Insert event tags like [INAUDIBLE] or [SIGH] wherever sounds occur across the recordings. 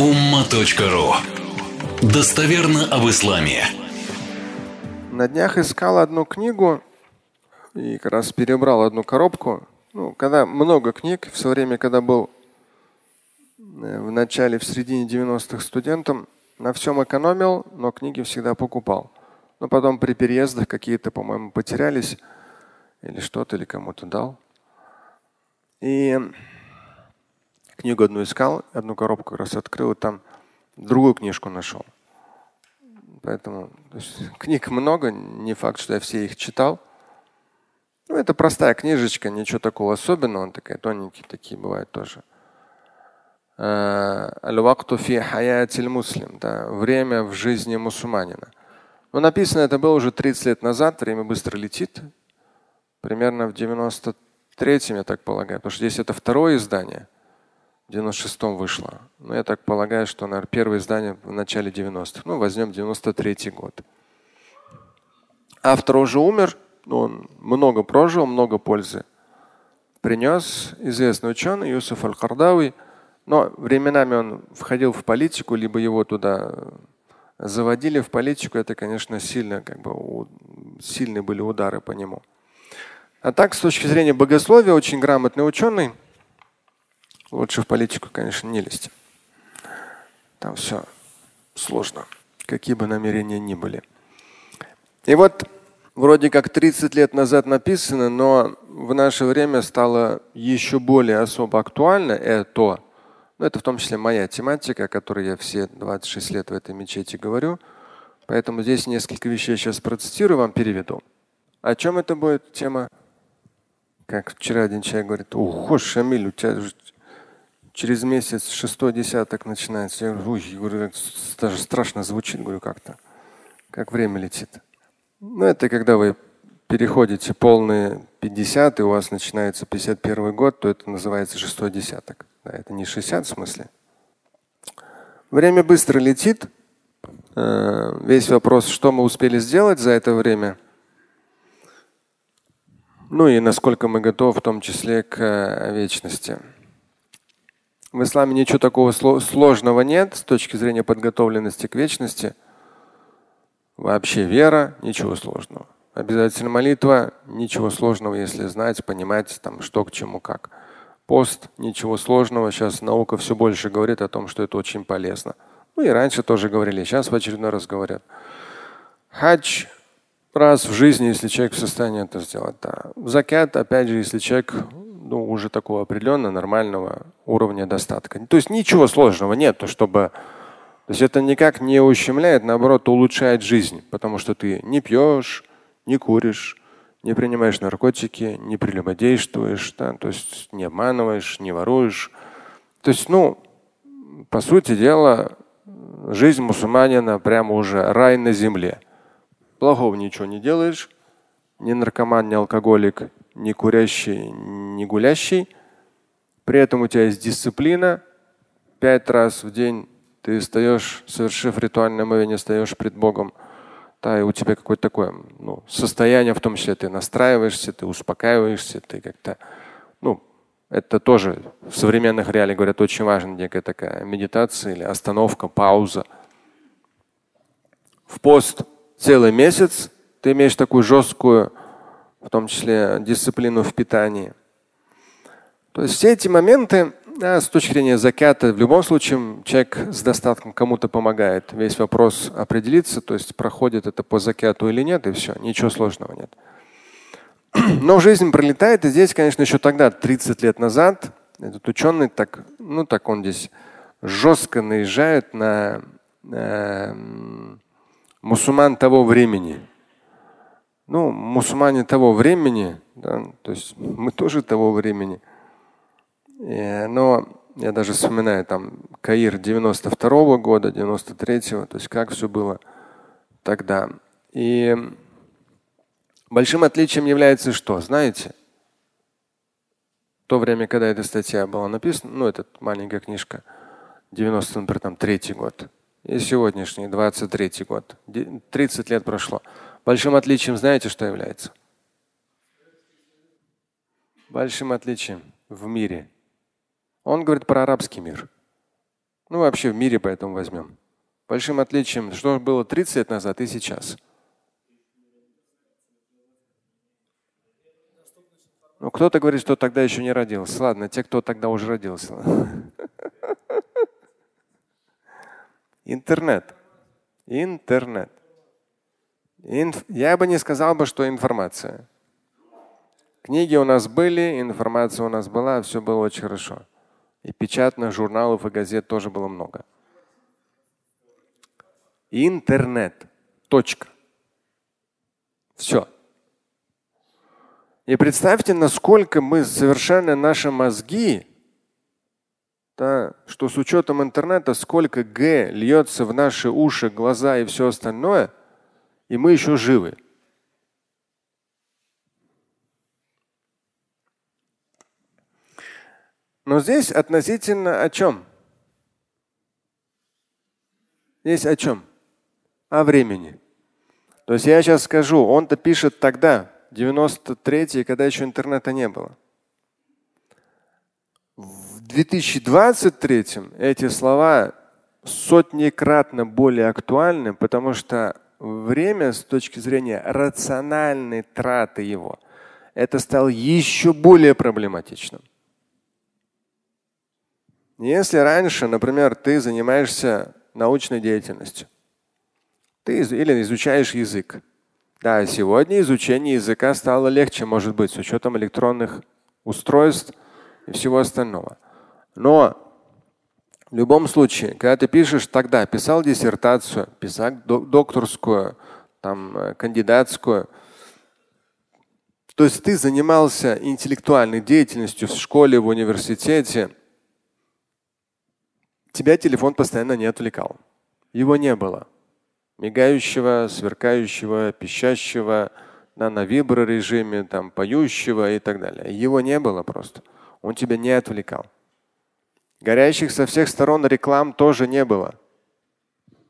umma.ru Достоверно об исламе. На днях искал одну книгу и как раз перебрал одну коробку. Ну, когда много книг, в свое время, когда был э, в начале, в середине 90-х студентом, на всем экономил, но книги всегда покупал. Но потом при переездах какие-то, по-моему, потерялись или что-то, или кому-то дал. И книгу одну искал, одну коробку раз открыл, и там другую книжку нашел. Поэтому есть, [LAUGHS] книг много, не факт, что я все их читал. Ну, это простая книжечка, ничего такого особенного, он такая тоненькие такие бывают тоже. Э, Аль-вакту фи муслим, да, время в жизни мусульманина. Но написано это было уже 30 лет назад, время быстро летит. Примерно в 93-м, я так полагаю, потому что здесь это второе издание – в 96-м вышло. Но я так полагаю, что, наверное, первое издание в начале 90-х. Ну, возьмем 93-й год. Автор уже умер, он много прожил, много пользы принес. Известный ученый Юсуф Аль-Кардауи. Но временами он входил в политику, либо его туда заводили в политику. Это, конечно, сильно, как бы, сильные были удары по нему. А так, с точки зрения богословия, очень грамотный ученый – Лучше в политику, конечно, не лезть. Там все сложно, какие бы намерения ни были. И вот вроде как 30 лет назад написано, но в наше время стало еще более особо актуально это. Ну, это в том числе моя тематика, о которой я все 26 лет в этой мечети говорю. Поэтому здесь несколько вещей сейчас процитирую, вам переведу. О чем это будет тема? Как вчера один человек говорит, ого, Шамиль, у тебя Через месяц шестой десяток начинается. Я говорю, ой, говорю, даже страшно звучит, говорю, как-то. Как время летит. Ну, это когда вы переходите полные 50, и у вас начинается 51 год, то это называется шестой десяток. Да, это не 60 в смысле. Время быстро летит. Э, весь вопрос, что мы успели сделать за это время. Ну и насколько мы готовы в том числе к э, вечности. В исламе ничего такого сложного нет с точки зрения подготовленности к вечности. Вообще вера – ничего сложного. Обязательно молитва – ничего сложного, если знать, понимать, там, что к чему, как. Пост – ничего сложного. Сейчас наука все больше говорит о том, что это очень полезно. Ну и раньше тоже говорили, сейчас в очередной раз говорят. Хадж раз в жизни, если человек в состоянии это сделать. Да. Закят, опять же, если человек ну, уже такого определенного нормального уровня достатка. То есть ничего сложного нет, чтобы то есть это никак не ущемляет, наоборот, улучшает жизнь, потому что ты не пьешь, не куришь, не принимаешь наркотики, не прелюбодействуешь, да, то есть не обманываешь, не воруешь. То есть, ну, по сути дела, жизнь мусульманина прямо уже рай на земле. Плохого ничего не делаешь, ни наркоман, ни алкоголик, ни курящий, ни гулящий. При этом у тебя есть дисциплина. Пять раз в день ты встаешь, совершив ритуальное омовение, встаешь пред Богом. Да, и у тебя какое-то такое ну, состояние, в том числе ты настраиваешься, ты успокаиваешься, ты как-то, ну, это тоже в современных реалиях говорят очень важно, некая такая медитация или остановка, пауза. В пост целый месяц ты имеешь такую жесткую в том числе дисциплину в питании. То есть все эти моменты да, с точки зрения закята, в любом случае человек с достатком кому-то помогает. Весь вопрос определиться, то есть проходит это по закяту или нет, и все, ничего сложного нет. [CLEARS THROAT] Но жизнь пролетает, и здесь, конечно, еще тогда, 30 лет назад, этот ученый так, ну так он здесь жестко наезжает на э, мусульман того времени. Ну, мусульмане того времени, да, то есть мы тоже того времени. И, но я даже вспоминаю там Каир 92 -го года, 93-го, то есть как все было тогда. И большим отличием является что? Знаете, то время, когда эта статья была написана, ну, эта маленькая книжка, 90, например, там, третий год, и сегодняшний, 23 год, 30 лет прошло. Большим отличием знаете, что является? Большим отличием в мире. Он говорит про арабский мир. Ну, вообще в мире поэтому возьмем. Большим отличием, что было 30 лет назад и сейчас. Ну, кто-то говорит, что тогда еще не родился. Ладно, те, кто тогда уже родился. [LAUGHS] Интернет. Интернет. Инф... Я бы не сказал бы, что информация. Книги у нас были, информация у нас была, все было очень хорошо. И печатных журналов и газет тоже было много. Интернет. Точка. Все. И представьте, насколько мы совершенно наши мозги, да, что с учетом интернета, сколько Г льется в наши уши, глаза и все остальное, и мы еще живы. Но здесь относительно о чем? Здесь о чем? О времени. То есть я сейчас скажу, он-то пишет тогда, 93-й, когда еще интернета не было. В 2023 эти слова сотнекратно более актуальны, потому что время с точки зрения рациональной траты его, это стало еще более проблематичным. Если раньше, например, ты занимаешься научной деятельностью, ты или изучаешь язык. Да, сегодня изучение языка стало легче, может быть, с учетом электронных устройств и всего остального. Но в любом случае, когда ты пишешь тогда, писал диссертацию, писал докторскую, там, э, кандидатскую, то есть ты занимался интеллектуальной деятельностью в школе, в университете, тебя телефон постоянно не отвлекал. Его не было. Мигающего, сверкающего, пищащего, да, на виброрежиме, там, поющего и так далее. Его не было просто. Он тебя не отвлекал. Горящих со всех сторон реклам тоже не было.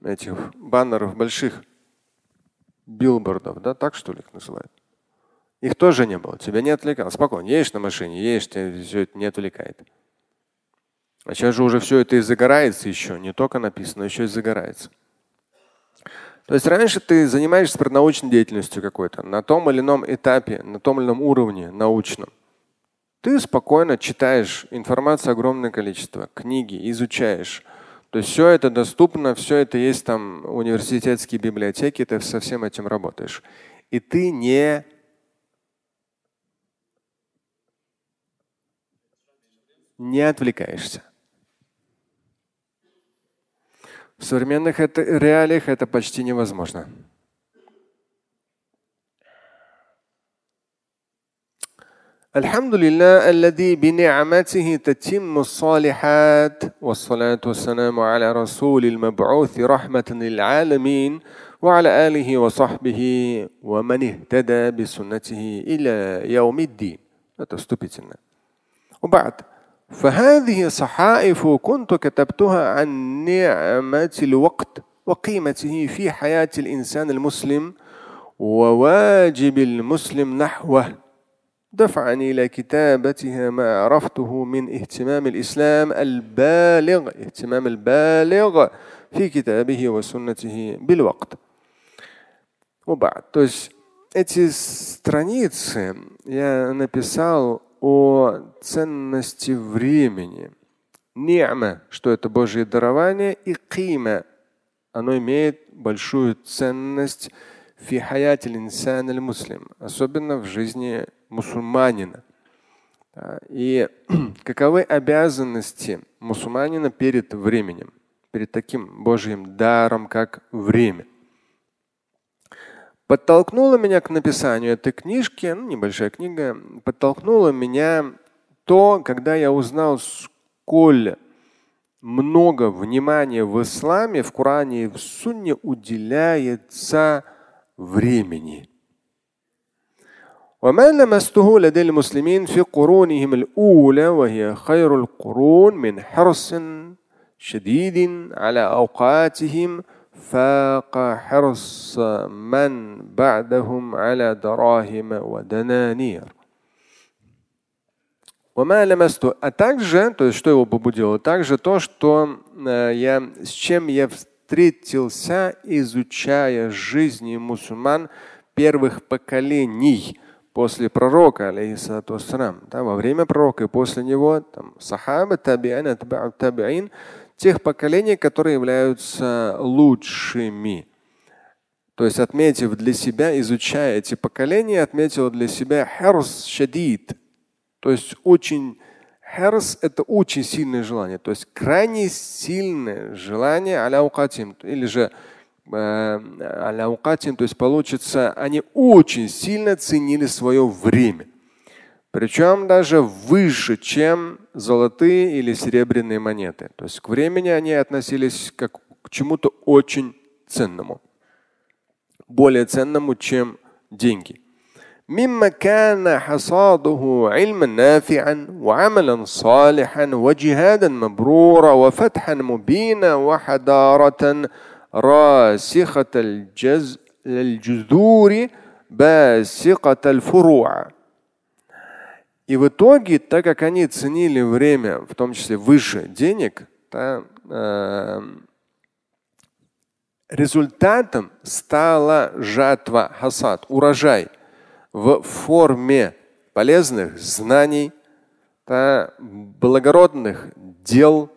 Этих баннеров больших, билбордов, да, так что ли их называют? Их тоже не было. Тебя не отвлекало. Спокойно. Едешь на машине, едешь, тебя все это не отвлекает. А сейчас же уже все это и загорается еще, не только написано, еще и загорается. То есть раньше ты занимаешься научной деятельностью какой-то, на том или ином этапе, на том или ином уровне научном. Ты спокойно читаешь информацию огромное количество, книги, изучаешь. То есть все это доступно, все это есть там университетские библиотеки, ты со всем этим работаешь. И ты не не отвлекаешься. В современных реалиях это почти невозможно. الحمد لله الذي بنعمته تتم الصالحات والصلاة والسلام على رسول المبعوث رحمة للعالمين وعلى آله وصحبه ومن اهتدى بسنته إلى يوم الدين. وبعد فهذه صحائف كنت كتبتها عن نعمة الوقت وقيمته في حياة الإنسان المسلم وواجب المسلم نحوه دفعني إلى كتابتها ما عرفته من اهتمام الإسلام البالغ اهتمام البالغ في كتابه وسنته بالوقت وبعد то есть эти страницы я написал о ценности времени. Ни'ма, что это Божье дарование, и кима, оно имеет большую ценность фи инсан муслим, особенно в жизни мусульманина. И [CLEARS THROAT] каковы обязанности мусульманина перед временем, перед таким Божьим даром, как время? Подтолкнуло меня к написанию этой книжки, ну, небольшая книга, подтолкнуло меня то, когда я узнал, сколь много внимания в исламе, в Коране и в Сунне уделяется времени. وما لمسته لدى المسلمين في قرونهم الأولى وهي خير القرون من حرص شديد على أوقاتهم فاق حرص من بعدهم على دراهم ودنانير А также, то есть что его побудило? Также то, что э, я, с чем я встретился, изучая жизни мусульман первых поколений после пророка, алейхиссалату да, во время пророка и после него, там, сахаба, табиан, табиин, тех поколений, которые являются лучшими. То есть, отметив для себя, изучая эти поколения, отметил для себя херс шадид. То есть очень херс – это очень сильное желание. То есть крайне сильное желание аляукатим. Или же э, аляукатим, то есть получится, они очень сильно ценили свое время. Причем даже выше, чем золотые или серебряные монеты. То есть к времени они относились как к чему-то очень ценному более ценному, чем деньги. مما كان حصاده علما نافعا وعملا صالحا وجهادا مبرورا وفتحا مبينا وحضارة راسخة الجز الجذور باسقة الفروع. И в итоге, так как они ценили время, в том числе выше денег, да, э, Результатом стала жатва, хасад, урожай в форме полезных знаний, да, благородных дел.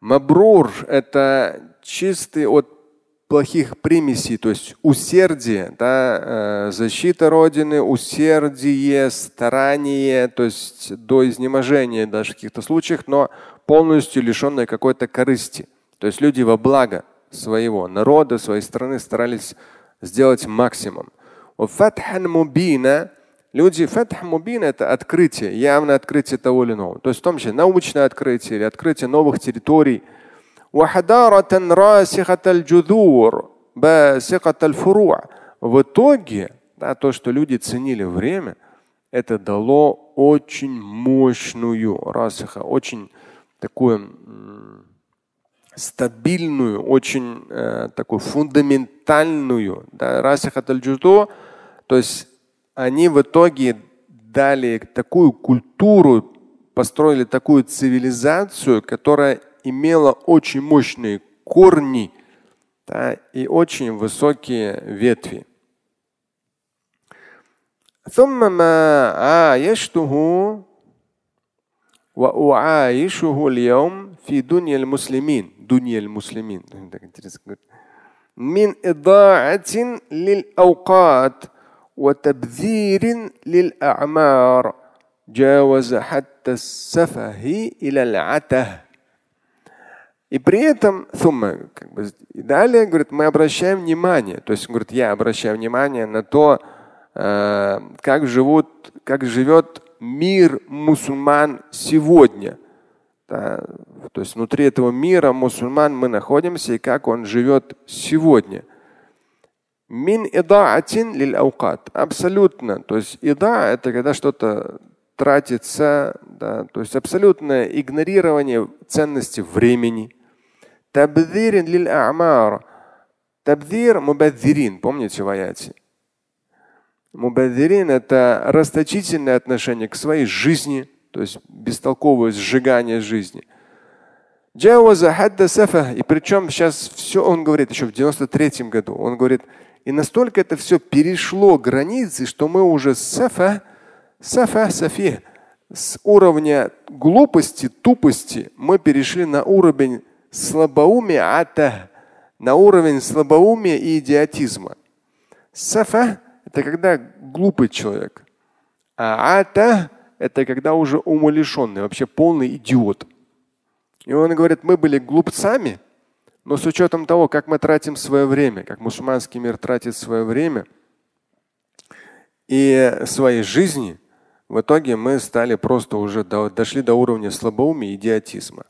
Мабрур – это чистый от плохих примесей, то есть усердие, да, э, защита Родины, усердие, старание, то есть до изнеможения даже в каких-то случаях, но полностью лишенное какой-то корысти. То есть люди во благо своего народа, своей страны старались сделать максимум. Люди фатх мубин это открытие, явное открытие того или иного. То есть в том числе научное открытие или открытие новых территорий. В итоге да, то, что люди ценили время, это дало очень мощную расиха, очень такую стабильную, очень э, такую фундаментальную, да, то есть они в итоге дали такую культуру, построили такую цивилизацию, которая имела очень мощные корни да, и очень высокие ветви. ثم ما عايشته وأعايشه اليوم في دنيا المسلمين دنيا المسلمين من إضاعة للأوقات وتبذير للأعمار جاوز حتى السفه إلى العته И при этом сумма, как бы, и далее, говорит, мы обращаем внимание, то есть, говорит, я обращаю внимание на то, э, как живут, как живет мир мусульман сегодня – да, то есть внутри этого мира мусульман мы находимся и как он живет сегодня. Мин идаатин лиль аукат. Абсолютно. То есть ида это когда что-то тратится, да, то есть абсолютное игнорирование ценности времени. Табдирин лиль а'мар. Табдир мубадзирин. Помните в аяте? Мубадзирин это расточительное отношение к своей жизни, то есть бестолковое сжигание жизни. И причем сейчас все, он говорит еще в 93 году, он говорит, и настолько это все перешло границы, что мы уже сафа, сафа, сафи, с уровня глупости, тупости мы перешли на уровень слабоумия ата, на уровень слабоумия и идиотизма. Сафа – это когда глупый человек. А ата это когда уже умалишенный, вообще полный идиот. И он говорит, мы были глупцами, но с учетом того, как мы тратим свое время, как мусульманский мир тратит свое время и своей жизни, в итоге мы стали просто уже до, дошли до уровня слабоумия и идиотизма.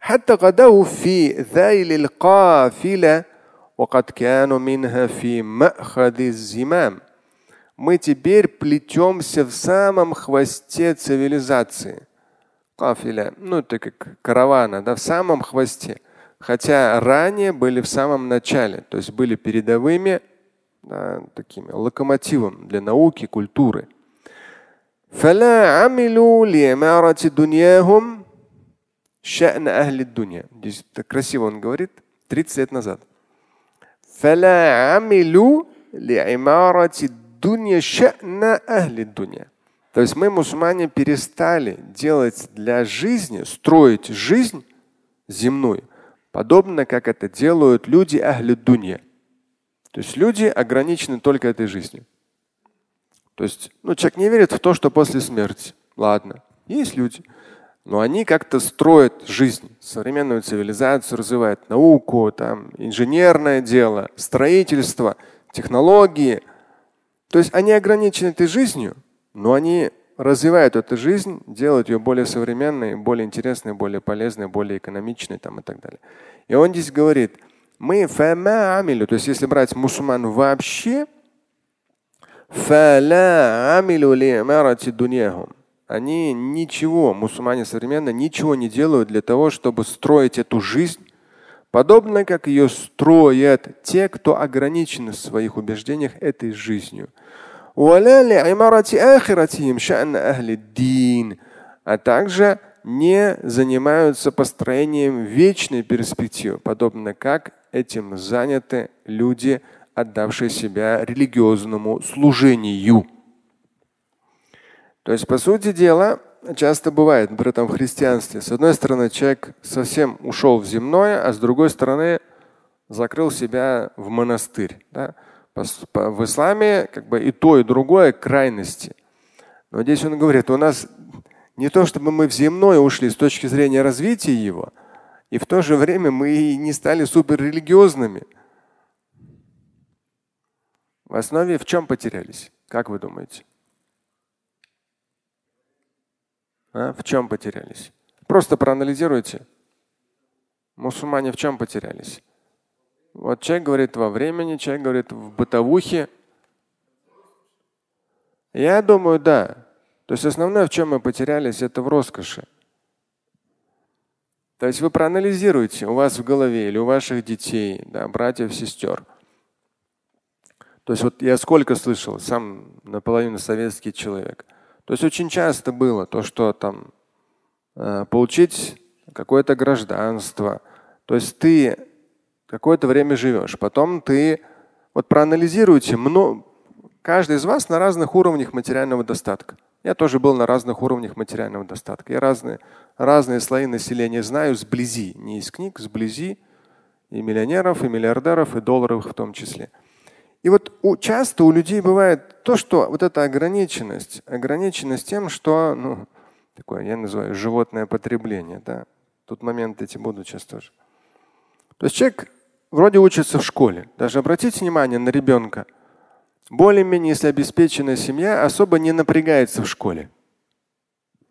حتى غدوا في ذيل القافلة وقد كانوا منها في مأخذ الزمام мы теперь плетемся в самом хвосте цивилизации. Кафиля, ну это как каравана, да, в самом хвосте. Хотя ранее были в самом начале, то есть были передовыми да, такими локомотивом для науки, культуры. فلا عملوا لإمارة دنياهم شأن أهل الدنيا. Здесь красиво он говорит, 30 лет назад. فلا عملوا لإمارة الدنيا شأن أهل الدنيا. То есть мы, мусульмане, перестали делать для жизни, строить жизнь земную, подобно как это делают люди ахли дунья. То есть люди ограничены только этой жизнью. То есть ну, человек не верит в то, что после смерти. Ладно, есть люди. Но они как-то строят жизнь, современную цивилизацию развивают, науку, там, инженерное дело, строительство, технологии. То есть они ограничены этой жизнью, но они развивают эту жизнь, делают ее более современной, более интересной, более полезной, более экономичной там, и так далее. И он здесь говорит, мы амилю, то есть если брать мусульман вообще, они ничего, мусульмане современно, ничего не делают для того, чтобы строить эту жизнь, подобно как ее строят те, кто ограничены в своих убеждениях этой жизнью. А также не занимаются построением вечной перспективы, подобно как этим заняты люди, отдавшие себя религиозному служению. То есть, по сути дела, часто бывает, при этом в христианстве, с одной стороны, человек совсем ушел в земное, а с другой стороны, закрыл себя в монастырь. Да? В исламе как бы и то, и другое крайности. Но здесь он говорит, у нас не то, чтобы мы в земное ушли с точки зрения развития его, и в то же время мы и не стали суперрелигиозными. В основе в чем потерялись? Как вы думаете? А? В чем потерялись? Просто проанализируйте. Мусульмане в чем потерялись? Вот человек говорит во времени, человек говорит в бытовухе. Я думаю, да. То есть основное, в чем мы потерялись, это в роскоши. То есть вы проанализируете у вас в голове или у ваших детей, да, братьев, сестер. То есть вот я сколько слышал, сам наполовину советский человек. То есть очень часто было то, что там э, получить какое-то гражданство. То есть ты какое-то время живешь. Потом ты вот проанализируйте, много, каждый из вас на разных уровнях материального достатка. Я тоже был на разных уровнях материального достатка. Я разные, разные слои населения знаю сблизи, не из книг, сблизи и миллионеров, и миллиардеров, и долларов в том числе. И вот у, часто у людей бывает то, что вот эта ограниченность, ограниченность тем, что, ну, такое я называю животное потребление. Да? Тут моменты эти будут сейчас тоже. То есть человек вроде учится в школе. Даже обратите внимание на ребенка. Более-менее, если обеспеченная семья, особо не напрягается в школе.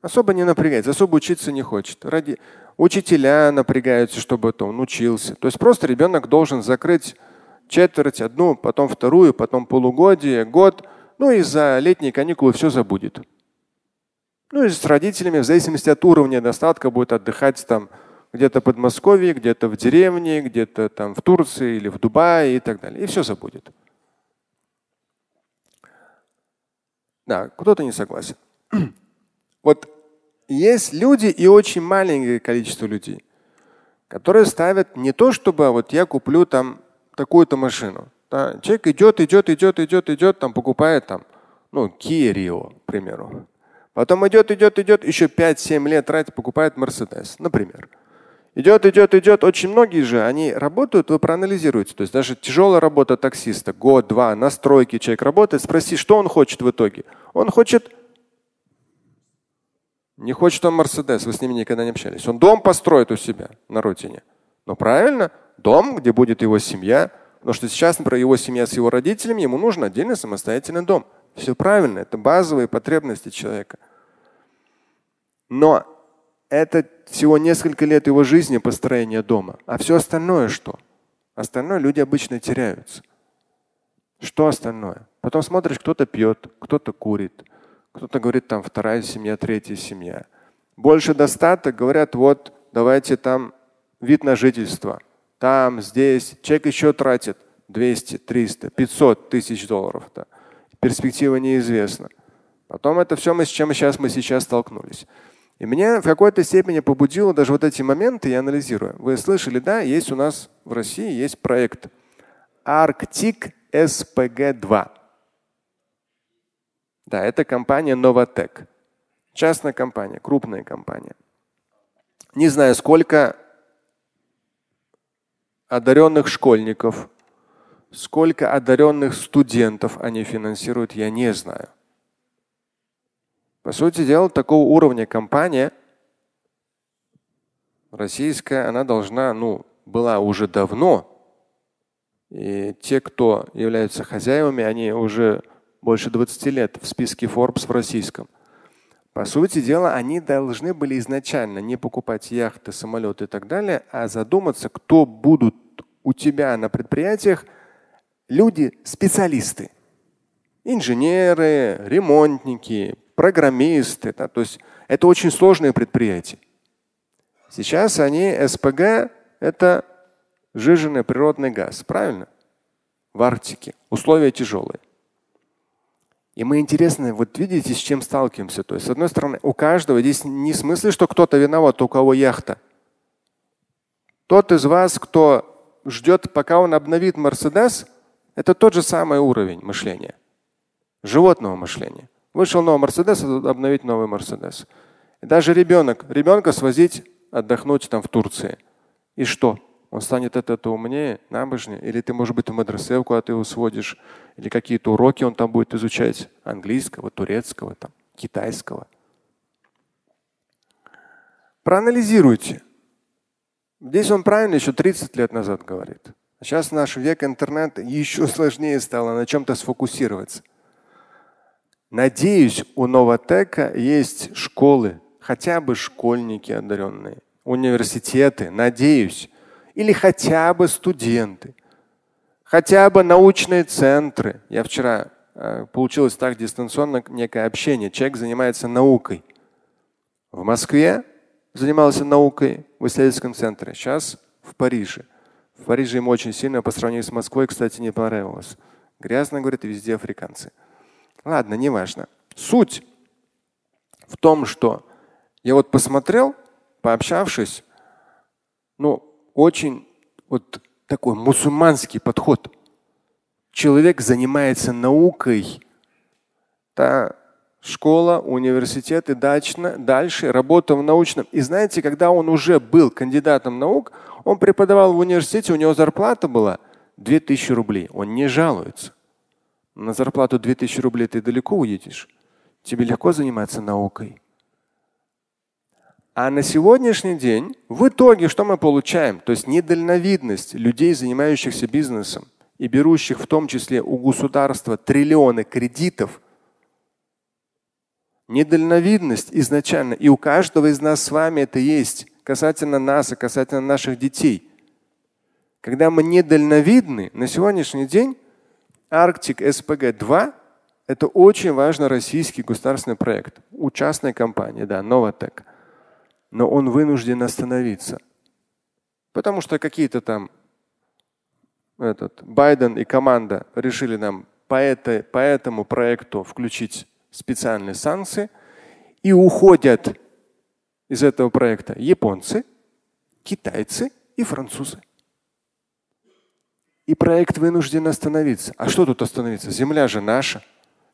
Особо не напрягается, особо учиться не хочет. Ради... Учителя напрягаются, чтобы то он учился. То есть просто ребенок должен закрыть четверть, одну, потом вторую, потом полугодие, год. Ну и за летние каникулы все забудет. Ну и с родителями, в зависимости от уровня достатка, будет отдыхать там где-то в Подмосковье, где-то в деревне, где-то там в Турции или в Дубае и так далее. И все забудет. Да, кто-то не согласен. [CLEARS THROAT] Вот есть люди и очень маленькое количество людей, которые ставят не то, чтобы а вот я куплю там такую-то машину. Да, человек идет, идет, идет, идет, идет, там покупает там, ну, Kia Rio, к примеру. Потом идет, идет, идет, еще 5-7 лет тратит, покупает Mercedes, например. Идет, идет, идет. Очень многие же, они работают, вы проанализируете. То есть даже тяжелая работа таксиста, год-два, на стройке человек работает, спроси, что он хочет в итоге. Он хочет, не хочет он Мерседес, вы с ними никогда не общались. Он дом построит у себя на родине. Но правильно, дом, где будет его семья. Потому что сейчас, например, его семья с его родителями, ему нужен отдельный самостоятельный дом. Все правильно, это базовые потребности человека. Но это всего несколько лет его жизни построения дома. А все остальное что? Остальное люди обычно теряются. Что остальное? Потом смотришь, кто-то пьет, кто-то курит, кто-то говорит, там вторая семья, третья семья. Больше достаток, говорят, вот давайте там вид на жительство. Там, здесь. Человек еще тратит 200, 300, 500 тысяч долларов. -то. Перспектива неизвестна. Потом это все, мы, с чем сейчас мы сейчас столкнулись. И меня в какой-то степени побудило даже вот эти моменты, я анализирую. Вы слышали, да, есть у нас в России есть проект Arctic SPG-2. Да, это компания Novatec. Частная компания, крупная компания. Не знаю, сколько одаренных школьников, сколько одаренных студентов они финансируют, я не знаю. По сути дела, такого уровня компания российская, она должна, ну, была уже давно. И те, кто являются хозяевами, они уже больше 20 лет в списке Forbes в российском. По сути дела, они должны были изначально не покупать яхты, самолеты и так далее, а задуматься, кто будут у тебя на предприятиях люди, специалисты. Инженеры, ремонтники, программисты. Да, то есть это очень сложные предприятия. Сейчас они СПГ – это сжиженный природный газ, правильно? В Арктике. Условия тяжелые. И мы интересно, вот видите, с чем сталкиваемся. То есть, с одной стороны, у каждого здесь не в смысле, что кто-то виноват, у кого яхта. Тот из вас, кто ждет, пока он обновит Мерседес, это тот же самый уровень мышления, животного мышления. Вышел новый Мерседес, обновить новый Мерседес. Даже ребенок, ребенка свозить отдохнуть там в Турции. И что? Он станет от этого умнее, набожнее? Или ты, может быть, в мадресе куда ты его сводишь, или какие-то уроки он там будет изучать английского, турецкого, там, китайского. Проанализируйте. Здесь он правильно еще 30 лет назад говорит. Сейчас наш век интернета еще сложнее стало на чем-то сфокусироваться. Надеюсь, у Новотека есть школы, хотя бы школьники одаренные, университеты, надеюсь, или хотя бы студенты, хотя бы научные центры. Я вчера э, получилось так дистанционно некое общение. Человек занимается наукой. В Москве занимался наукой в исследовательском центре, сейчас в Париже. В Париже ему очень сильно по сравнению с Москвой, кстати, не понравилось. Грязно, говорит, везде африканцы. Ладно, неважно. Суть в том, что я вот посмотрел, пообщавшись, ну, очень вот такой мусульманский подход. Человек занимается наукой. Да, школа, университет и дальше, дальше работа в научном. И знаете, когда он уже был кандидатом наук, он преподавал в университете, у него зарплата была 2000 рублей. Он не жалуется. На зарплату 2000 рублей ты далеко уедешь. Тебе легко заниматься наукой. А на сегодняшний день в итоге что мы получаем? То есть недальновидность людей, занимающихся бизнесом и берущих в том числе у государства триллионы кредитов. Недальновидность изначально, и у каждого из нас с вами это есть, касательно нас и касательно наших детей. Когда мы недальновидны, на сегодняшний день Арктик СПГ-2 – это очень важный российский государственный проект у частной компании, да, Новотек. Но он вынужден остановиться. Потому что какие-то там этот, Байден и команда решили нам по, этой, по этому проекту включить специальные санкции и уходят из этого проекта японцы, китайцы и французы. И проект вынужден остановиться. А что тут остановиться? Земля же наша,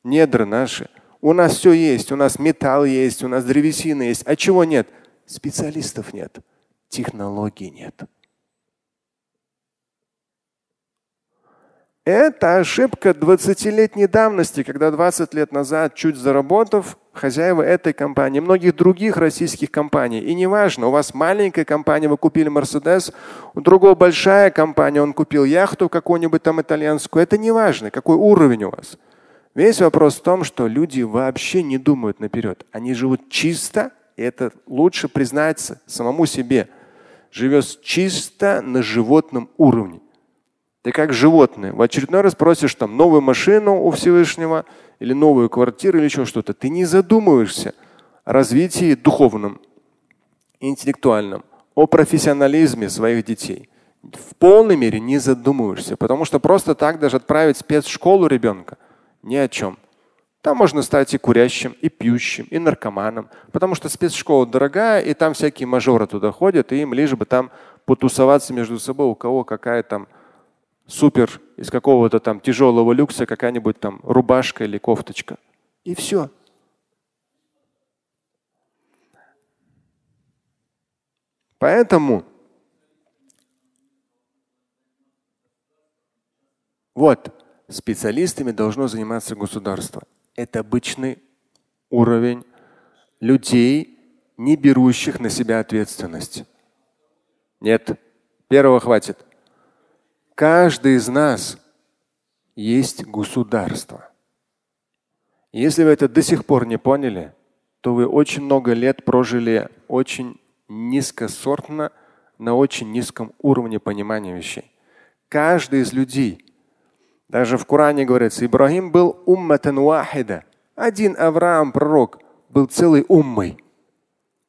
недра наши. У нас все есть, у нас металл есть, у нас древесина есть. А чего нет? Специалистов нет, технологий нет. Это ошибка 20-летней давности, когда 20 лет назад, чуть заработав, хозяева этой компании, многих других российских компаний. И неважно, у вас маленькая компания, вы купили Мерседес, у другого большая компания, он купил яхту какую-нибудь там итальянскую. Это не важно, какой уровень у вас. Весь вопрос в том, что люди вообще не думают наперед. Они живут чисто, и это лучше признаться самому себе. Живет чисто на животном уровне. Ты как животное. В очередной раз просишь там новую машину у Всевышнего или новую квартиру или еще что-то. Ты не задумываешься о развитии духовном, интеллектуальном, о профессионализме своих детей. В полной мере не задумываешься, потому что просто так даже отправить спецшколу ребенка ни о чем. Там можно стать и курящим, и пьющим, и наркоманом, потому что спецшкола дорогая, и там всякие мажоры туда ходят, и им лишь бы там потусоваться между собой, у кого какая там супер из какого-то там тяжелого люкса какая-нибудь там рубашка или кофточка. И все. Поэтому вот специалистами должно заниматься государство. Это обычный уровень людей, не берущих на себя ответственность. Нет, первого хватит. Каждый из нас есть государство. Если вы это до сих пор не поняли, то вы очень много лет прожили очень низкосортно, на очень низком уровне понимания вещей. Каждый из людей, даже в Коране говорится, Ибрагим был умматан вахида. Один Авраам, пророк, был целый уммой.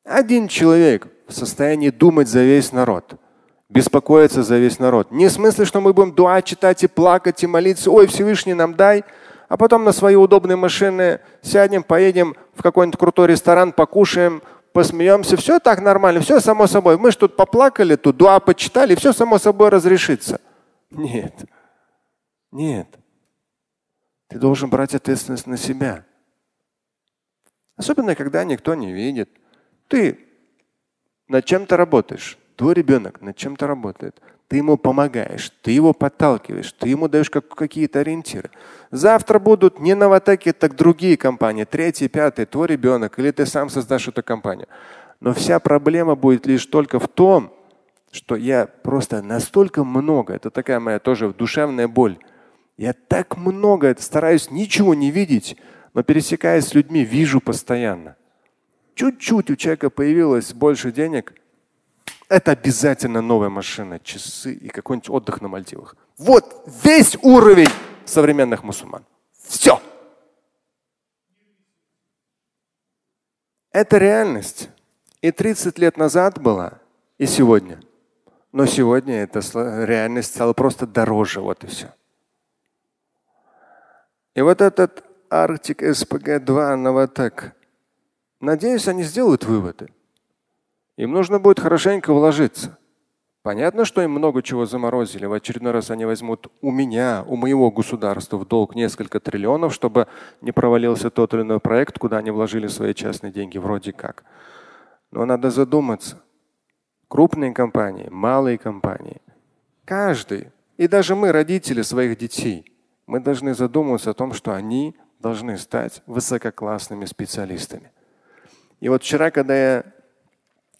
Один человек в состоянии думать за весь народ, беспокоиться за весь народ. Не в смысле, что мы будем дуа читать и плакать и молиться, ой, Всевышний нам дай, а потом на свои удобные машины сядем, поедем в какой-нибудь крутой ресторан, покушаем, посмеемся, все так нормально, все само собой. Мы же тут поплакали, тут дуа почитали, все само собой разрешится. Нет. Нет. Ты должен брать ответственность на себя. Особенно, когда никто не видит. Ты над чем-то работаешь. Твой ребенок над чем-то работает. Ты ему помогаешь, ты его подталкиваешь, ты ему даешь как, какие-то ориентиры. Завтра будут не новотеки, так другие компании, третий, пятый, твой ребенок, или ты сам создашь эту компанию. Но вся проблема будет лишь только в том, что я просто настолько много, это такая моя тоже душевная боль. Я так много стараюсь ничего не видеть, но пересекаясь с людьми, вижу постоянно. Чуть-чуть у человека появилось больше денег – это обязательно новая машина, часы и какой-нибудь отдых на Мальдивах. Вот весь уровень современных мусульман. Все. Это реальность. И 30 лет назад была, и сегодня. Но сегодня эта реальность стала просто дороже. Вот и все. И вот этот Arctic SPG-2 Новотек, надеюсь, они сделают выводы. Им нужно будет хорошенько вложиться. Понятно, что им много чего заморозили. В очередной раз они возьмут у меня, у моего государства в долг несколько триллионов, чтобы не провалился тот или иной проект, куда они вложили свои частные деньги, вроде как. Но надо задуматься. Крупные компании, малые компании, каждый, и даже мы, родители своих детей, мы должны задумываться о том, что они должны стать высококлассными специалистами. И вот вчера, когда я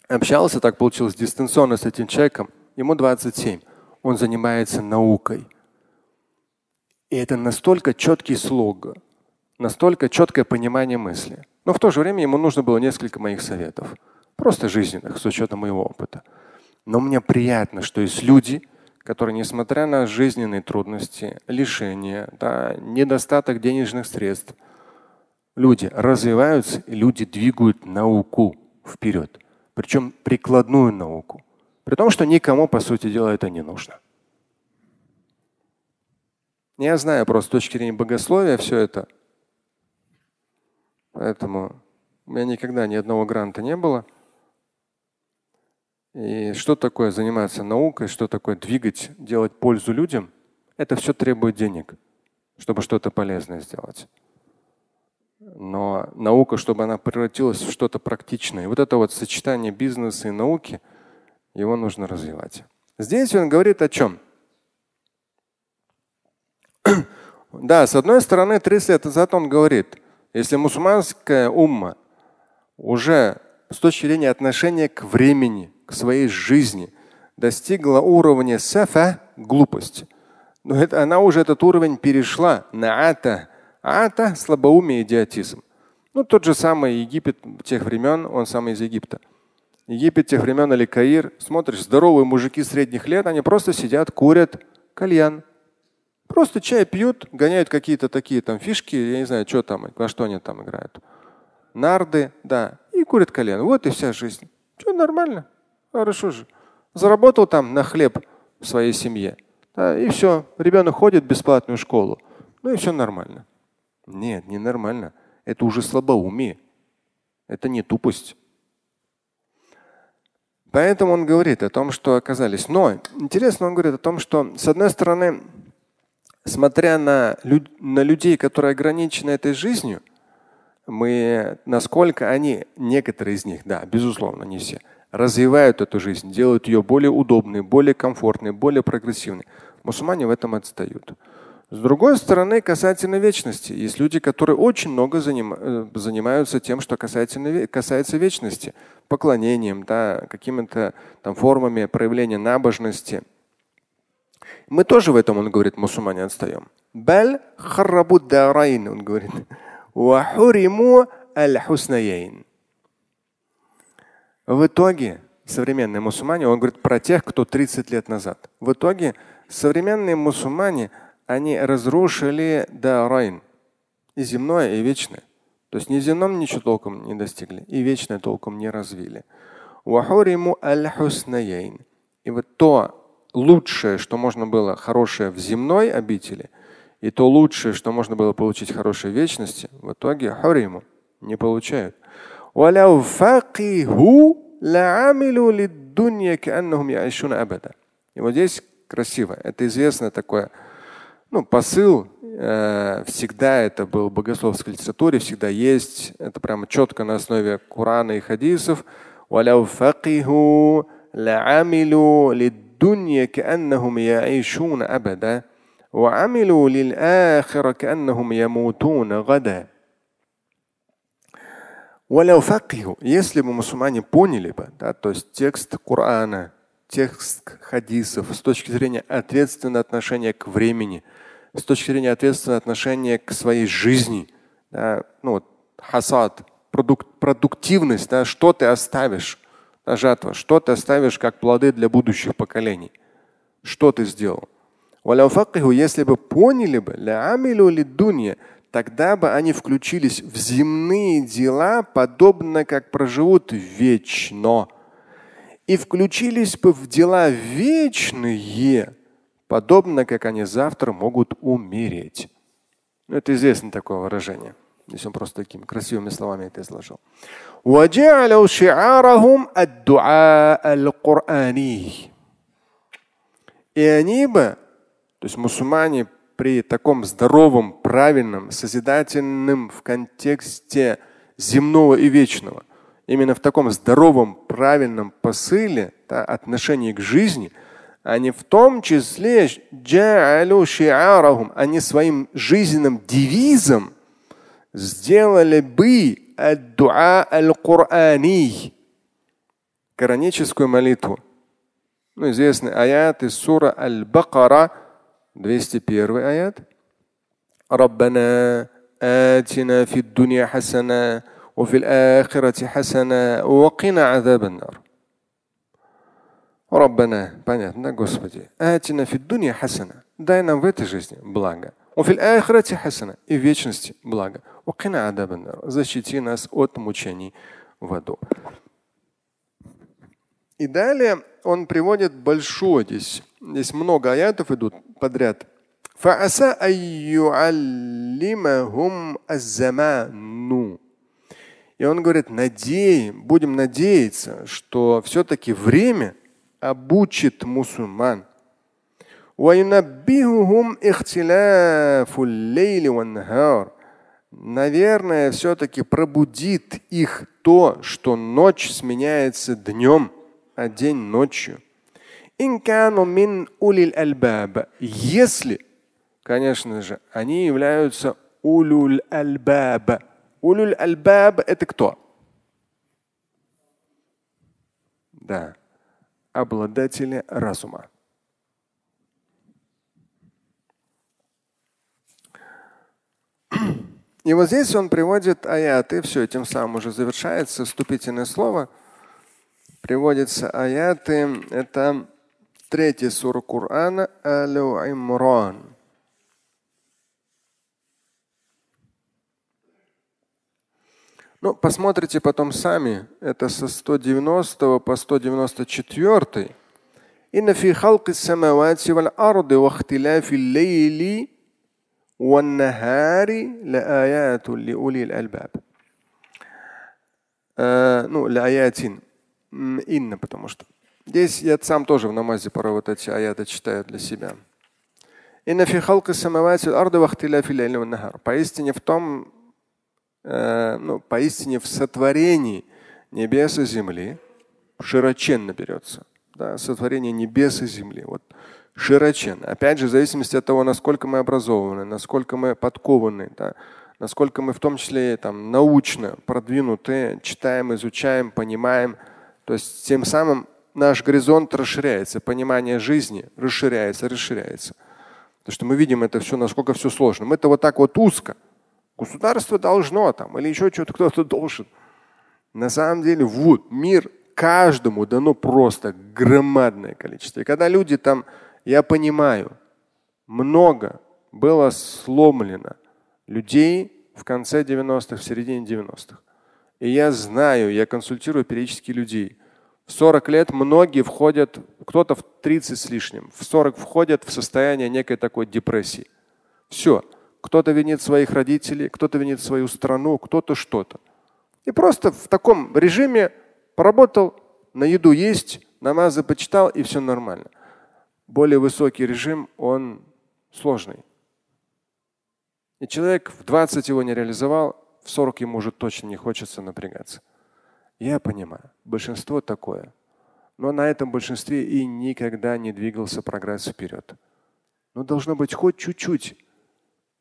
общался, так получилось, дистанционно с этим человеком. Ему 27. Он занимается наукой. И это настолько четкий слог, настолько четкое понимание мысли. Но в то же время ему нужно было несколько моих советов. Просто жизненных, с учетом моего опыта. Но мне приятно, что есть люди, которые, несмотря на жизненные трудности, лишения, да, недостаток денежных средств, люди развиваются и люди двигают науку вперед причем прикладную науку. При том, что никому, по сути дела, это не нужно. Я знаю просто с точки зрения богословия все это. Поэтому у меня никогда ни одного гранта не было. И что такое заниматься наукой, что такое двигать, делать пользу людям, это все требует денег, чтобы что-то полезное сделать. Но наука, чтобы она превратилась в что-то практичное. И вот это вот сочетание бизнеса и науки, его нужно развивать. Здесь он говорит о чем? [CLEARS THROAT] да, с одной стороны, 30 лет назад он говорит, если мусульманская умма уже с точки зрения отношения к времени, к своей жизни достигла уровня сафа глупости, но это, она уже этот уровень перешла на ата а это слабоумие, идиотизм. Ну, тот же самый Египет тех времен, он сам из Египта. Египет тех времен или Каир, смотришь, здоровые мужики средних лет, они просто сидят, курят кальян. Просто чай пьют, гоняют какие-то такие там фишки, я не знаю, что там, во что они там играют. Нарды, да, и курят кальян. Вот и вся жизнь. Что, нормально? Хорошо же. Заработал там на хлеб в своей семье. Да, и все. Ребенок ходит в бесплатную школу. Ну и все нормально. Нет, ненормально. Это уже слабоумие. Это не тупость. Поэтому он говорит о том, что оказались. Но интересно, он говорит о том, что с одной стороны, смотря на, люд, на людей, которые ограничены этой жизнью, мы, насколько они, некоторые из них, да, безусловно, не все, развивают эту жизнь, делают ее более удобной, более комфортной, более прогрессивной. Мусульмане в этом отстают. С другой стороны, касательно вечности, есть люди, которые очень много заним, э, занимаются тем, что касательно, касается вечности, поклонением, да, какими-то там формами проявления набожности. Мы тоже в этом, он говорит, мусульмане отстаем. Баль он говорит. В итоге современные мусульмане, он говорит про тех, кто 30 лет назад. В итоге современные мусульмане – они разрушили дарайн. И земное, и вечное. То есть ни земном ничего толком не достигли, и вечное толком не развили. И вот то лучшее, что можно было хорошее в земной обители, и то лучшее, что можно было получить хорошей вечности, в итоге хуриму не получают. И вот здесь красиво. Это известное такое ну, посыл э, всегда это был в богословской литературе, всегда есть. Это прямо четко на основе Корана и хадисов. للدنيا كأنهم يعيشون أبدا وعملوا للآخرة كأنهم يموتون غدا ولو فقهوا если бы мусульмане поняли бы, да, то есть текст Корана, текст хадисов с точки зрения ответственного отношения к времени, с точки зрения ответственного отношения к своей жизни, да, ну, вот, хасад, продук, продуктивность, да, что ты оставишь, да, жатва, что ты оставишь как плоды для будущих поколений, что ты сделал. Если бы поняли бы, тогда бы они включились в земные дела, подобно как проживут вечно. И включились бы в дела вечные, подобно как они завтра могут умереть. Ну, это известно такое выражение. Здесь он просто такими красивыми словами это изложил. И они бы, то есть мусульмане при таком здоровом, правильном, созидательном в контексте земного и вечного, именно в таком здоровом, правильном посыле, да, отношении к жизни, а они в том числе они а своим жизненным девизом сделали бы аль-Кур'ани, кораническую молитву. Ну, известный аят из сура Аль-Бакара, 201 аят. Раббана атина фид дуния хасана وفي الآخرة حسنة وقنا عذاب النار Раббана, понятно, Господи. Атина фид дуня хасана. Дай нам в этой жизни благо. Уфиль ахрати хасана. И в вечности благо. Укина адабанар. Защити нас от мучений в аду. И далее он приводит большой здесь. Здесь много аятов идут подряд. فعسى أن يعلمهم الزمان и он говорит, надеем, будем надеяться, что все-таки время – обучит мусульман. Наверное, все-таки пробудит их то, что ночь сменяется днем, а день ночью. Если, конечно же, они являются улюль альбаба. Улюль альбаб это кто? Да обладатели разума. И вот здесь он приводит аяты, все, тем самым уже завершается вступительное слово. Приводятся аяты, это третий сура Корана, Алю Имран. Ну, посмотрите потом сами. Это со 190 по 194. إن في خلق السماوات والأرض واختلاف الليل والنهار لآيات لأولي الألباب. Ну, лаятин. Инна, потому что. Здесь я сам тоже в намазе порой вот эти аяты читаю для себя. Инна фи халки самавати арды вахтиляфи нахар. Поистине в том, э, ну, поистине в сотворении небес и земли широченно берется. Да, сотворение небес и земли. Вот широченно. Опять же, в зависимости от того, насколько мы образованы, насколько мы подкованы, да, насколько мы в том числе там, научно продвинуты, читаем, изучаем, понимаем. То есть тем самым наш горизонт расширяется, понимание жизни расширяется, расширяется. Потому что мы видим это все, насколько все сложно. Мы это вот так вот узко. Государство должно там, или еще что-то кто-то должен. На самом деле, вот мир каждому дано просто громадное количество. И когда люди там, я понимаю, много было сломлено людей в конце 90-х, в середине 90-х. И я знаю, я консультирую периодически людей. В 40 лет многие входят, кто-то в 30 с лишним, в 40 входят в состояние некой такой депрессии. Все. Кто-то винит своих родителей, кто-то винит свою страну, кто-то что-то. И просто в таком режиме поработал, на еду есть, намазы почитал и все нормально. Более высокий режим, он сложный. И человек в 20 его не реализовал, в 40 ему уже точно не хочется напрягаться. Я понимаю, большинство такое. Но на этом большинстве и никогда не двигался прогресс вперед. Но должно быть хоть чуть-чуть.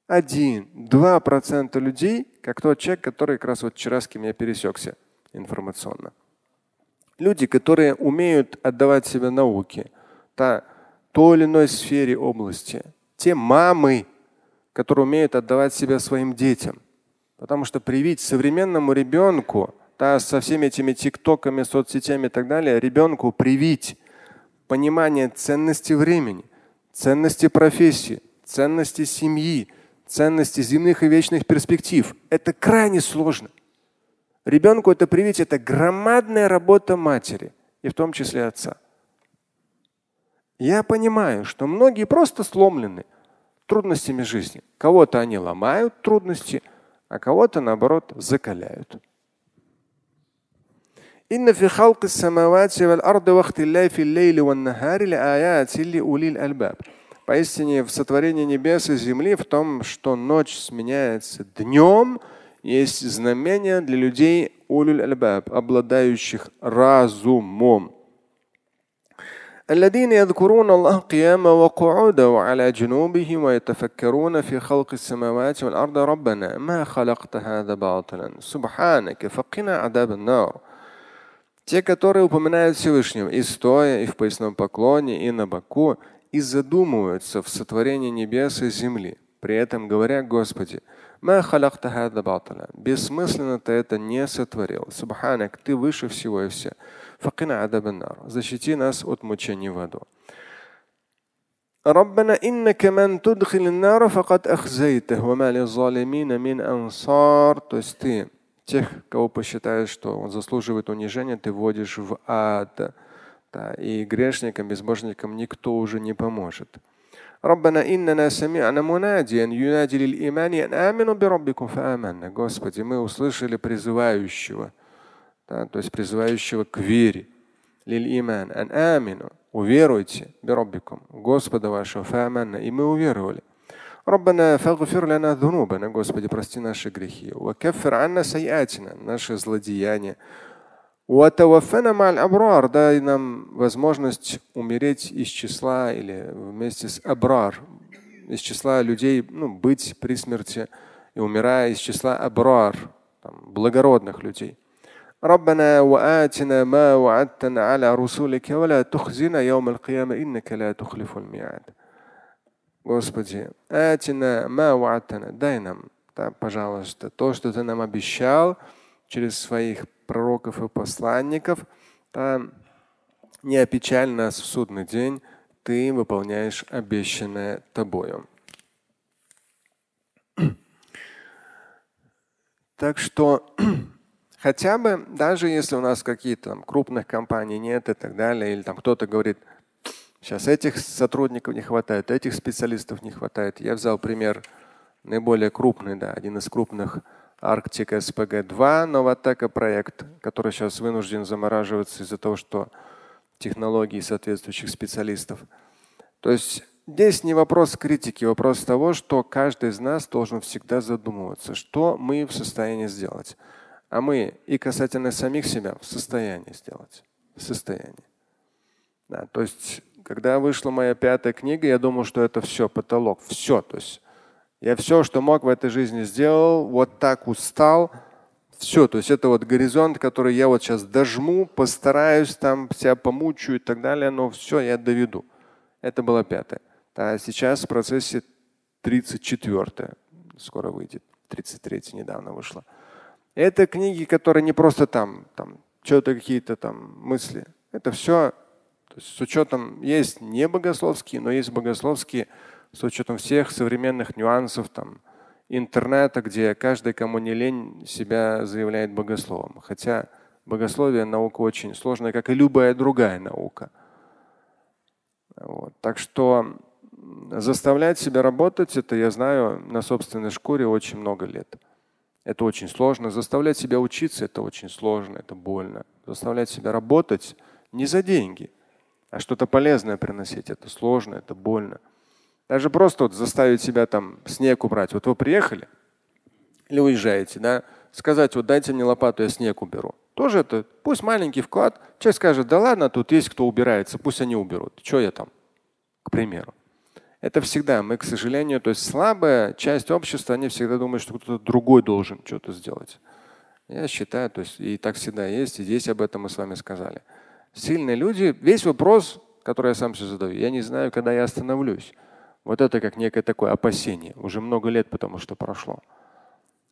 Один, два процента людей, как тот человек, который как раз вот вчера с кем я пересекся информационно. Люди, которые умеют отдавать себя науке, та, той или иной сфере области. Те мамы, которые умеют отдавать себя своим детям. Потому что привить современному ребенку – да, со всеми этими тиктоками, соцсетями и так далее, ребенку привить понимание ценности времени, ценности профессии, ценности семьи, ценности земных и вечных перспектив. Это крайне сложно. Ребенку это привить – это громадная работа матери, и в том числе отца. Я понимаю, что многие просто сломлены трудностями жизни. Кого-то они ломают трудности, а кого-то, наоборот, закаляют. إن في خلق السماوات والأرض واختلاف الليل والنهار لآيات لأولي الألباب. Поистине в сотворении небес и земли, в том, что ночь сменяется днем, есть знамения для людей улюль альбаб, обладающих разумом. الذين يذكرون الله قياما وقعودا وعلى جنوبهم ويتفكرون في خلق السماوات والأرض ربنا ما خلقت هذا باطلا سبحانك فقنا عذاب النار те, которые упоминают Всевышнего и стоя, и в поясном поклоне, и на боку, и задумываются в сотворении небес и земли, при этом говоря Господи, бессмысленно ты это не сотворил. Субханак, ты выше всего и вся. Защити нас от мучений в аду. ربنا إنك من تدخل النار فقد أخزيته وما للظالمين من أنصار то есть ты тех, кого посчитаешь, что он заслуживает унижения, ты вводишь в ад. Да, и грешникам, безбожникам никто уже не поможет. ربنا إننا سمعنا مناديا ينادي للإيمان أن آمنوا بربكم فآمنا. Господи, мы услышали призывающего, да, то есть призывающего к вере. Лиль-иман, ан амину, уверуйте, бираббикум, Господа вашего, фааманна, и мы уверовали. ربنا فاغفر لنا ذنوبنا, Господи, прости наши грехи. وكفر عنا سيئاتنا, наши злодеяния. وتوفنا مع الأبرار, дай нам возможность умереть из числа или вместе с абрар, из числа людей, ну, быть при смерти и умирая из числа абрар, там, благородных людей. ربنا وآتنا ما وعدتنا على رسولك ولا تخزنا يوم القيامة إنك لا تخلف الميعاد. Господи, атина ма дай нам, да, пожалуйста, то, что Ты нам обещал через своих пророков и посланников, да, не опечаль нас в судный день, Ты выполняешь обещанное Тобою. [CLEARS THROAT] Так что [CLEARS THROAT] хотя бы, даже если у нас какие-то там крупных компаний нет и так далее, или там кто-то говорит, Сейчас этих сотрудников не хватает, этих специалистов не хватает. Я взял пример наиболее крупный, да, один из крупных Арктик СПГ-2, Новотека проект, который сейчас вынужден замораживаться из-за того, что технологий соответствующих специалистов. То есть здесь не вопрос критики, вопрос того, что каждый из нас должен всегда задумываться, что мы в состоянии сделать. А мы и касательно самих себя в состоянии сделать. В состоянии. Да, то есть, когда вышла моя пятая книга, я думал, что это все, потолок. Все. То есть я все, что мог в этой жизни сделал, вот так устал. Все, то есть это вот горизонт, который я вот сейчас дожму, постараюсь там себя помучаю и так далее, но все, я доведу. Это было пятое. А сейчас в процессе 34 скоро выйдет. 33 недавно вышло. Это книги, которые не просто там, там что-то какие-то там мысли. Это все с учетом есть не богословские, но есть богословские с учетом всех современных нюансов там, интернета, где каждый, кому не лень, себя заявляет богословом. Хотя богословие наука очень сложная, как и любая другая наука. Вот. Так что заставлять себя работать, это я знаю на собственной шкуре очень много лет. Это очень сложно. Заставлять себя учиться, это очень сложно, это больно. Заставлять себя работать не за деньги, а что-то полезное приносить, это сложно, это больно. Даже просто вот заставить себя там снег убрать. Вот вы приехали или уезжаете, да, сказать, вот дайте мне лопату, я снег уберу. Тоже это, пусть маленький вклад. Человек скажет, да ладно, тут есть кто убирается, пусть они уберут. Что я там, к примеру. Это всегда мы, к сожалению, то есть слабая часть общества, они всегда думают, что кто-то другой должен что-то сделать. Я считаю, то есть и так всегда есть, и здесь об этом мы с вами сказали. Сильные люди, весь вопрос, который я сам себе задаю, я не знаю, когда я остановлюсь. Вот это как некое такое опасение. Уже много лет потому что прошло.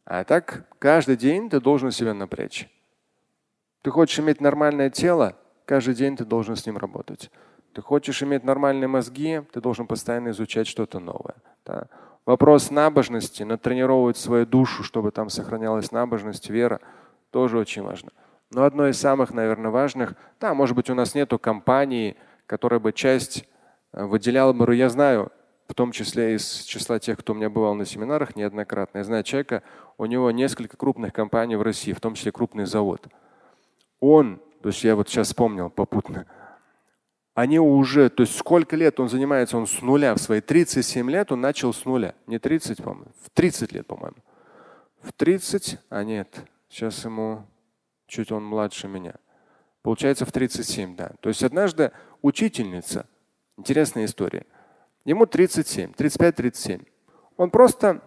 А так каждый день ты должен себя напрячь. Ты хочешь иметь нормальное тело, каждый день ты должен с ним работать. Ты хочешь иметь нормальные мозги, ты должен постоянно изучать что-то новое. Да? Вопрос набожности, натренировать свою душу, чтобы там сохранялась набожность, вера, тоже очень важно. Но одно из самых, наверное, важных, да, может быть, у нас нету компании, которая бы часть э, выделяла я знаю, в том числе из числа тех, кто у меня бывал на семинарах неоднократно. Я знаю человека, у него несколько крупных компаний в России, в том числе крупный завод. Он, то есть я вот сейчас вспомнил попутно, они уже, то есть сколько лет он занимается, он с нуля, в свои 37 лет он начал с нуля. Не 30, по-моему, в 30 лет, по-моему. В 30, а нет, сейчас ему чуть он младше меня. Получается в 37, да. То есть однажды учительница, интересная история, Ему 37, 35-37. Он просто,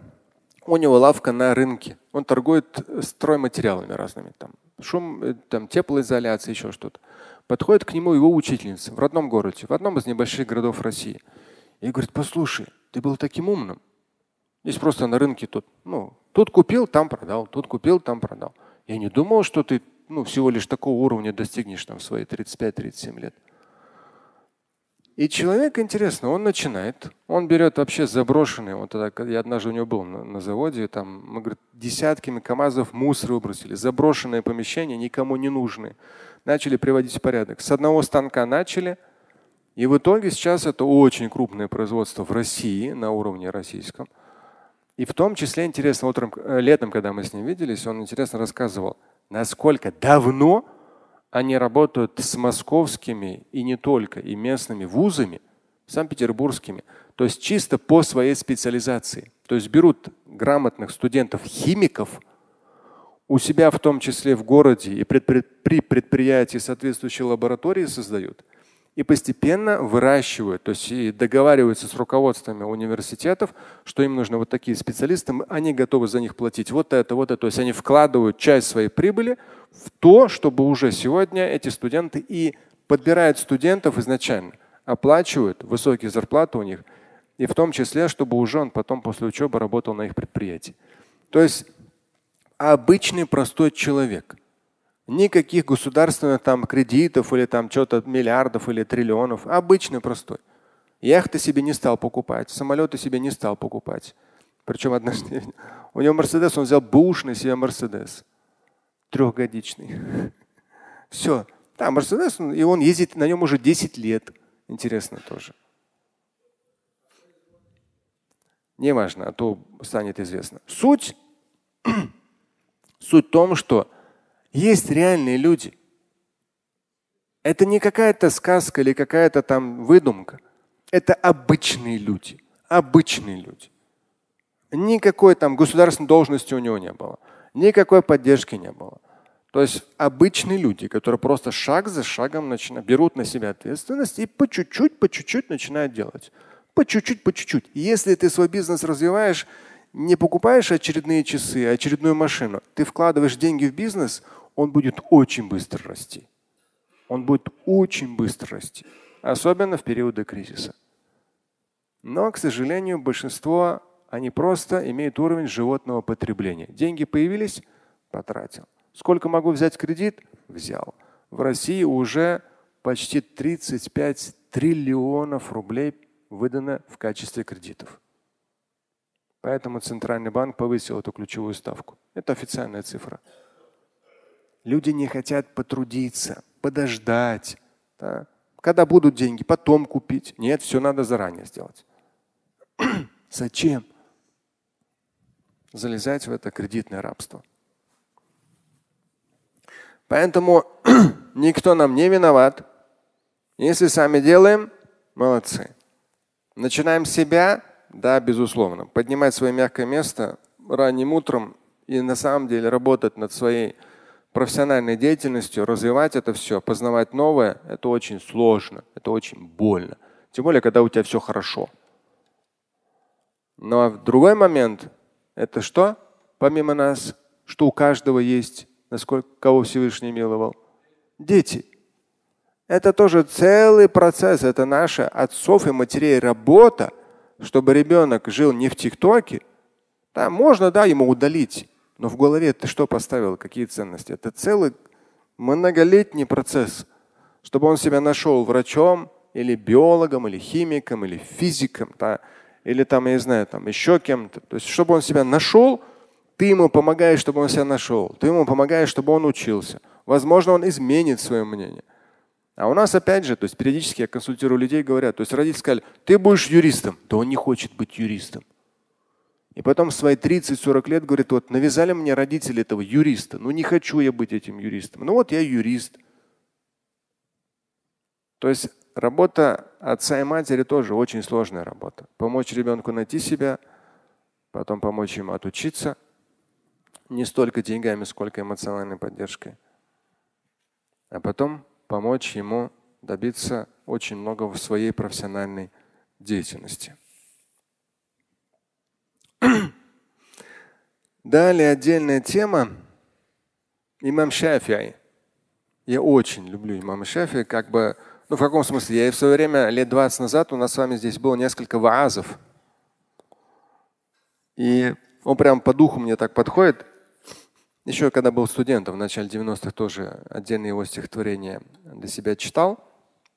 у него лавка на рынке. Он торгует стройматериалами разными. Там, шум, э, там, теплоизоляция, еще что-то. Подходит к нему его учительница в родном городе, в одном из небольших городов России. И говорит, послушай, ты был таким умным. Здесь просто на рынке тут, ну, тут купил, там продал, тут купил, там продал. Я не думал, что ты ну, всего лишь такого уровня достигнешь там, в свои 35-37 лет. И человек, интересно, он начинает, он берет вообще заброшенные, вот тогда, я однажды у него был на, на заводе, там, мы, говорит, десятками КАМАЗов мусор выбросили, заброшенные помещения, никому не нужны. Начали приводить в порядок. С одного станка начали, и в итоге сейчас это очень крупное производство в России, на уровне российском. И в том числе, интересно, утром, э, летом, когда мы с ним виделись, он интересно рассказывал, насколько давно они работают с московскими и не только, и местными вузами, санкт-петербургскими, то есть чисто по своей специализации. То есть берут грамотных студентов-химиков, у себя в том числе в городе и при предприятии соответствующие лаборатории создают – и постепенно выращивают, то есть и договариваются с руководствами университетов, что им нужны вот такие специалисты, они готовы за них платить вот это, вот это. То есть они вкладывают часть своей прибыли в то, чтобы уже сегодня эти студенты и подбирают студентов изначально, оплачивают высокие зарплаты у них, и в том числе, чтобы уже он потом после учебы работал на их предприятии. То есть обычный простой человек – Никаких государственных там кредитов или там что-то миллиардов или триллионов. Обычный простой. Яхты себе не стал покупать, самолеты себе не стал покупать. Причем однажды у него Мерседес, он взял бушный себе Мерседес. Трехгодичный. [LAUGHS] Все. Да, Мерседес, и он ездит на нем уже 10 лет. Интересно тоже. Неважно, а то станет известно. Суть, [CLEARS THROAT] суть в том, что есть реальные люди. Это не какая-то сказка или какая-то там выдумка. Это обычные люди. Обычные люди. Никакой там государственной должности у него не было. Никакой поддержки не было. То есть обычные люди, которые просто шаг за шагом начинают, берут на себя ответственность и по чуть-чуть, по чуть-чуть начинают делать. По чуть-чуть, по чуть-чуть. Если ты свой бизнес развиваешь, не покупаешь очередные часы, а очередную машину, ты вкладываешь деньги в бизнес, он будет очень быстро расти. Он будет очень быстро расти. Особенно в периоды кризиса. Но, к сожалению, большинство, они просто имеют уровень животного потребления. Деньги появились, потратил. Сколько могу взять кредит? Взял. В России уже почти 35 триллионов рублей выдано в качестве кредитов. Поэтому Центральный банк повысил эту ключевую ставку. Это официальная цифра. Люди не хотят потрудиться, подождать. Да? Когда будут деньги, потом купить. Нет, все надо заранее сделать. [CLEARS THROAT] Зачем? Залезать в это кредитное рабство. Поэтому [CLEARS THROAT] никто нам не виноват. Если сами делаем, молодцы. Начинаем с себя, да, безусловно. Поднимать свое мягкое место ранним утром и на самом деле работать над своей профессиональной деятельностью, развивать это все, познавать новое, это очень сложно, это очень больно. Тем более, когда у тебя все хорошо. Но в другой момент это что? Помимо нас, что у каждого есть насколько кого Всевышний миловал? Дети. Это тоже целый процесс, это наша отцов и матерей работа, чтобы ребенок жил не в ТикТоке. Да, можно, да, ему удалить, но в голове ты что поставил, какие ценности? Это целый многолетний процесс, чтобы он себя нашел врачом или биологом, или химиком, или физиком, да, или там, я не знаю, там еще кем-то. То есть, чтобы он себя нашел, ты ему помогаешь, чтобы он себя нашел. Ты ему помогаешь, чтобы он учился. Возможно, он изменит свое мнение. А у нас опять же, то есть периодически я консультирую людей, говорят, то есть родители сказали, ты будешь юристом. Да он не хочет быть юристом. И потом в свои 30-40 лет говорит, вот навязали мне родители этого юриста. Ну не хочу я быть этим юристом. Ну вот я юрист. То есть работа отца и матери тоже очень сложная работа. Помочь ребенку найти себя, потом помочь ему отучиться – не столько деньгами, сколько эмоциональной поддержкой. А потом помочь ему добиться очень много в своей профессиональной деятельности. [CLEARS THROAT] Далее отдельная тема. Имам Шафиай. Я очень люблю имама Шафия. Как бы, ну в каком смысле? Я в свое время, лет 20 назад, у нас с вами здесь было несколько ваазов. И он прям по духу мне так подходит. Еще когда был студентом, в начале 90-х тоже отдельные его стихотворения для себя читал.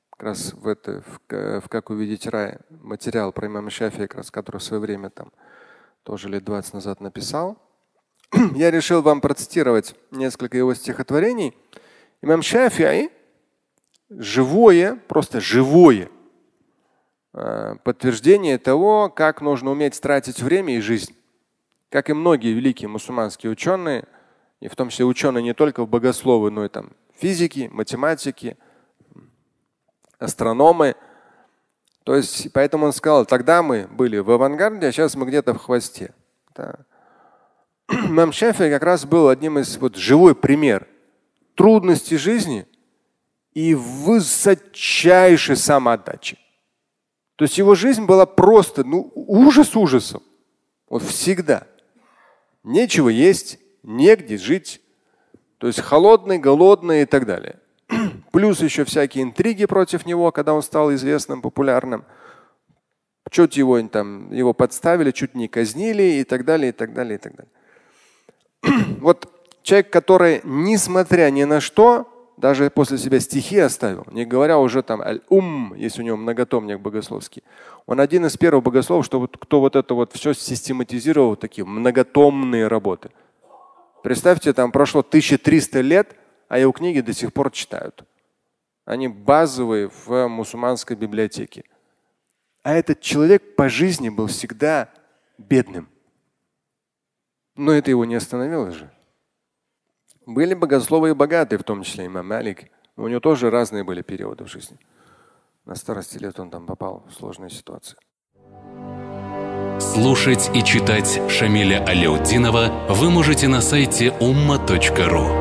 Как раз в, это, в, в «Как увидеть рай» материал про имама Шафия, как раз, который в свое время там тоже лет 20 назад написал. [CLEARS THROAT] Я решил вам процитировать несколько его стихотворений. Имам Шафиай живое, просто живое э, подтверждение того, как нужно уметь тратить время и жизнь. Как и многие великие мусульманские ученые – и в том числе ученые не только в богословы, но и там физики, математики, астрономы. То есть, поэтому он сказал, тогда мы были в авангарде, а сейчас мы где-то в хвосте. Да. [CLEARS THROAT] Мам Шафи как раз был одним из вот живой пример трудностей жизни и высочайшей самоотдачи. То есть его жизнь была просто ну, ужас ужасом. Вот всегда. Нечего есть, негде жить. То есть холодный, голодный и так далее. Плюс еще всякие интриги против него, когда он стал известным, популярным. Чуть его там его подставили, чуть не казнили и так далее, и так далее, и так далее. [CLEARS THROAT] Вот человек, который, несмотря ни на что, даже после себя стихи оставил, не говоря уже там аль-ум, если у него многотомник богословский. Он один из первых богословов, что вот, кто вот это вот все систематизировал, такие многотомные работы. Представьте, там прошло 1300 лет, а его книги до сих пор читают. Они базовые в мусульманской библиотеке. А этот человек по жизни был всегда бедным. Но это его не остановило же. Были богословы и богатые, в том числе имам Малик. У него тоже разные были периоды в жизни. На старости лет он там попал в сложную ситуацию. Слушать и читать Шамиля Аляутдинова вы можете на сайте umma.ru.